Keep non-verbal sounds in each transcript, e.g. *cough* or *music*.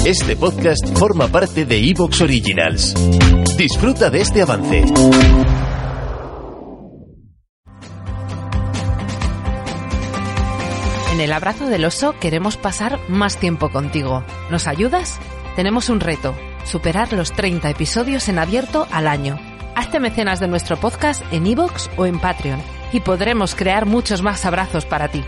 Este podcast forma parte de Evox Originals. Disfruta de este avance. En el abrazo del oso queremos pasar más tiempo contigo. ¿Nos ayudas? Tenemos un reto, superar los 30 episodios en abierto al año. Hazte mecenas de nuestro podcast en iVoox o en Patreon y podremos crear muchos más abrazos para ti.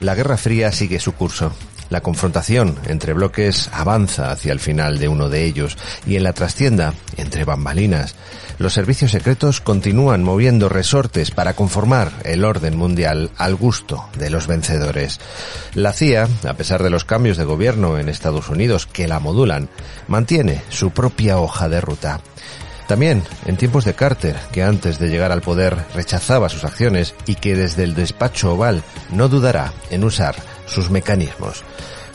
La Guerra Fría sigue su curso. La confrontación entre bloques avanza hacia el final de uno de ellos y en la trastienda, entre bambalinas, los servicios secretos continúan moviendo resortes para conformar el orden mundial al gusto de los vencedores. La CIA, a pesar de los cambios de gobierno en Estados Unidos que la modulan, mantiene su propia hoja de ruta. También en tiempos de Carter, que antes de llegar al poder rechazaba sus acciones y que desde el despacho oval no dudará en usar sus mecanismos.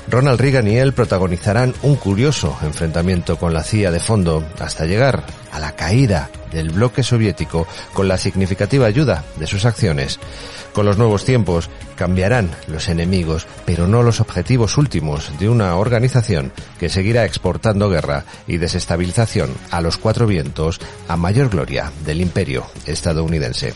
Ronald Reagan y él protagonizarán un curioso enfrentamiento con la CIA de fondo hasta llegar a la caída del bloque soviético con la significativa ayuda de sus acciones. Con los nuevos tiempos cambiarán los enemigos, pero no los objetivos últimos de una organización que seguirá exportando guerra y desestabilización a los cuatro vientos a mayor gloria del imperio estadounidense.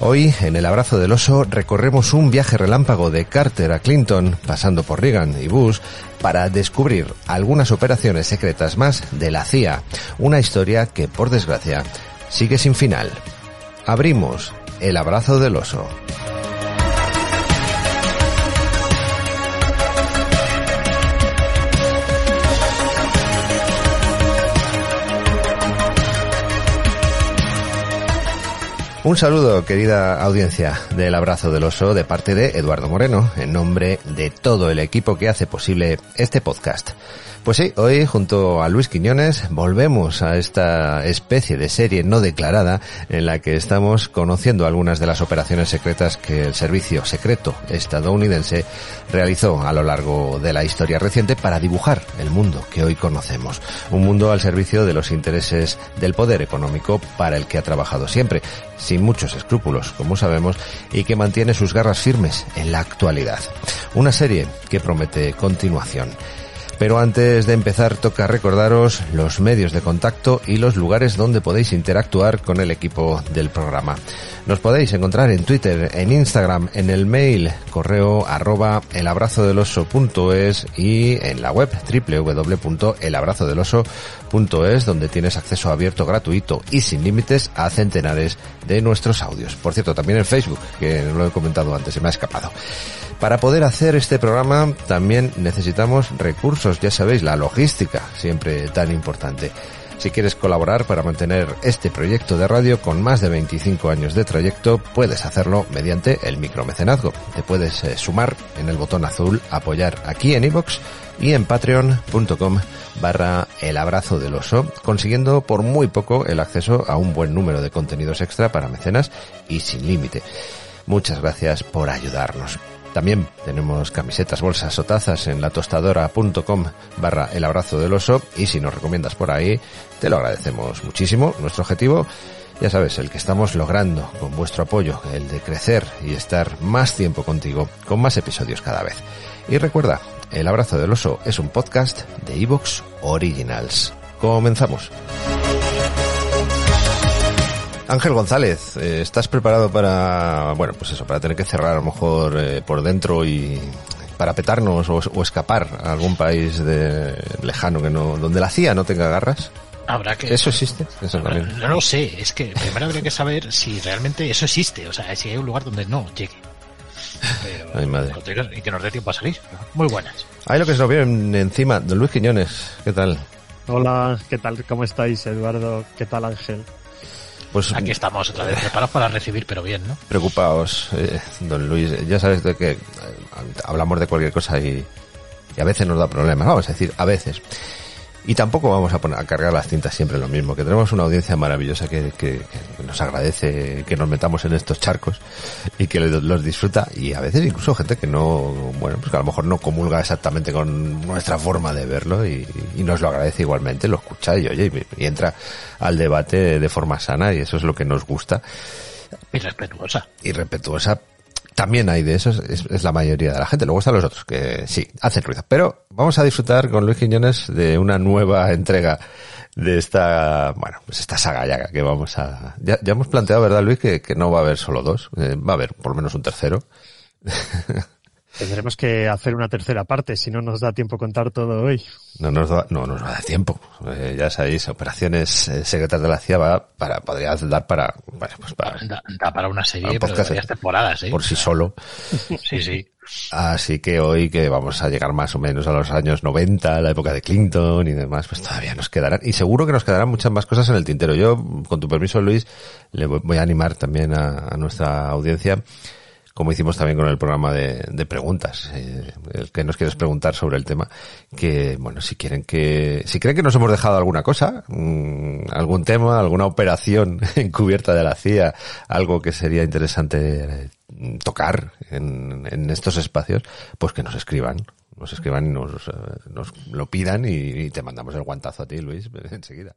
Hoy, en el abrazo del oso, recorremos un viaje relámpago de Carter a Clinton, pasando por Reagan y Bush, para descubrir algunas operaciones secretas más de la CIA, una historia que, por desgracia, sigue sin final. Abrimos el abrazo del oso. Un saludo, querida audiencia del Abrazo del Oso, de parte de Eduardo Moreno, en nombre de todo el equipo que hace posible este podcast. Pues sí, hoy junto a Luis Quiñones volvemos a esta especie de serie no declarada en la que estamos conociendo algunas de las operaciones secretas que el servicio secreto estadounidense realizó a lo largo de la historia reciente para dibujar el mundo que hoy conocemos. Un mundo al servicio de los intereses del poder económico para el que ha trabajado siempre, muchos escrúpulos, como sabemos, y que mantiene sus garras firmes en la actualidad. Una serie que promete continuación. Pero antes de empezar toca recordaros los medios de contacto y los lugares donde podéis interactuar con el equipo del programa. Nos podéis encontrar en Twitter, en Instagram, en el mail correo arroba elabrazodeloso.es y en la web www.elabrazodeloso.es donde tienes acceso abierto gratuito y sin límites a centenares de nuestros audios. Por cierto, también en Facebook, que lo he comentado antes, se me ha escapado. Para poder hacer este programa también necesitamos recursos, ya sabéis, la logística, siempre tan importante. Si quieres colaborar para mantener este proyecto de radio con más de 25 años de trayecto, puedes hacerlo mediante el micromecenazgo. Te puedes eh, sumar en el botón azul apoyar aquí en iVoox y en patreon.com barra el abrazo del oso, consiguiendo por muy poco el acceso a un buen número de contenidos extra para mecenas y sin límite. Muchas gracias por ayudarnos. También tenemos camisetas, bolsas o tazas en latostadora.com barra el abrazo del oso y si nos recomiendas por ahí, te lo agradecemos muchísimo. Nuestro objetivo, ya sabes, el que estamos logrando con vuestro apoyo, el de crecer y estar más tiempo contigo, con más episodios cada vez. Y recuerda, El abrazo del oso es un podcast de Evox Originals. Comenzamos. Ángel González, eh, ¿estás preparado para, bueno, pues eso, para tener que cerrar a lo mejor eh, por dentro y para petarnos o, o, escapar a algún país de, lejano que no, donde la CIA no tenga garras? Habrá que. ¿Eso existe? Eso no lo sé, es que primero habría que saber si realmente eso existe, o sea, si hay un lugar donde no llegue. Ay, madre. Y que nos dé tiempo a salir. Muy buenas. Ahí lo que se nos viene encima, don Luis Quiñones, ¿qué tal? Hola, ¿qué tal? ¿Cómo estáis, Eduardo? ¿Qué tal, Ángel? Pues aquí estamos otra vez preparados para recibir, pero bien, ¿no? Preocupaos, eh, don Luis. Ya sabes de que eh, hablamos de cualquier cosa y, y a veces nos da problemas. Vamos a decir, a veces. Y tampoco vamos a, poner, a cargar las cintas siempre lo mismo, que tenemos una audiencia maravillosa que, que, nos agradece que nos metamos en estos charcos y que los disfruta y a veces incluso gente que no, bueno, pues que a lo mejor no comulga exactamente con nuestra forma de verlo y, y nos lo agradece igualmente, lo escucha y oye, y, y entra al debate de forma sana y eso es lo que nos gusta. Y respetuosa. Y respetuosa también hay de esos, es, la mayoría de la gente. Luego están los otros, que sí, hacen ruido. Pero vamos a disfrutar con Luis Quiñones de una nueva entrega de esta, bueno, pues esta saga ya que vamos a... Ya, ya hemos planteado, ¿verdad, Luis? Que, que, no va a haber solo dos, eh, va a haber por lo menos un tercero. *laughs* Tendremos que hacer una tercera parte, si no nos da tiempo contar todo hoy. No nos da, no nos va a dar tiempo. Eh, ya sabéis, operaciones eh, secretas de la CIA va para, podría dar para, bueno, pues para, da, da para una serie, para pero varias temporadas, ¿eh? Por sí solo. sí, sí. Así que hoy que vamos a llegar más o menos a los años 90, la época de Clinton y demás, pues todavía nos quedarán, y seguro que nos quedarán muchas más cosas en el tintero. Yo, con tu permiso, Luis, le voy a animar también a, a nuestra audiencia como hicimos también con el programa de, preguntas, eh, el que nos quieres preguntar sobre el tema, que bueno, si quieren que, si creen que nos hemos dejado alguna cosa, mmm, algún tema, alguna operación *laughs* encubierta de la CIA, algo que sería interesante eh, tocar en, en estos espacios, pues que nos escriban, nos escriban y nos, nos lo pidan y, y te mandamos el guantazo a ti, Luis, *laughs* enseguida.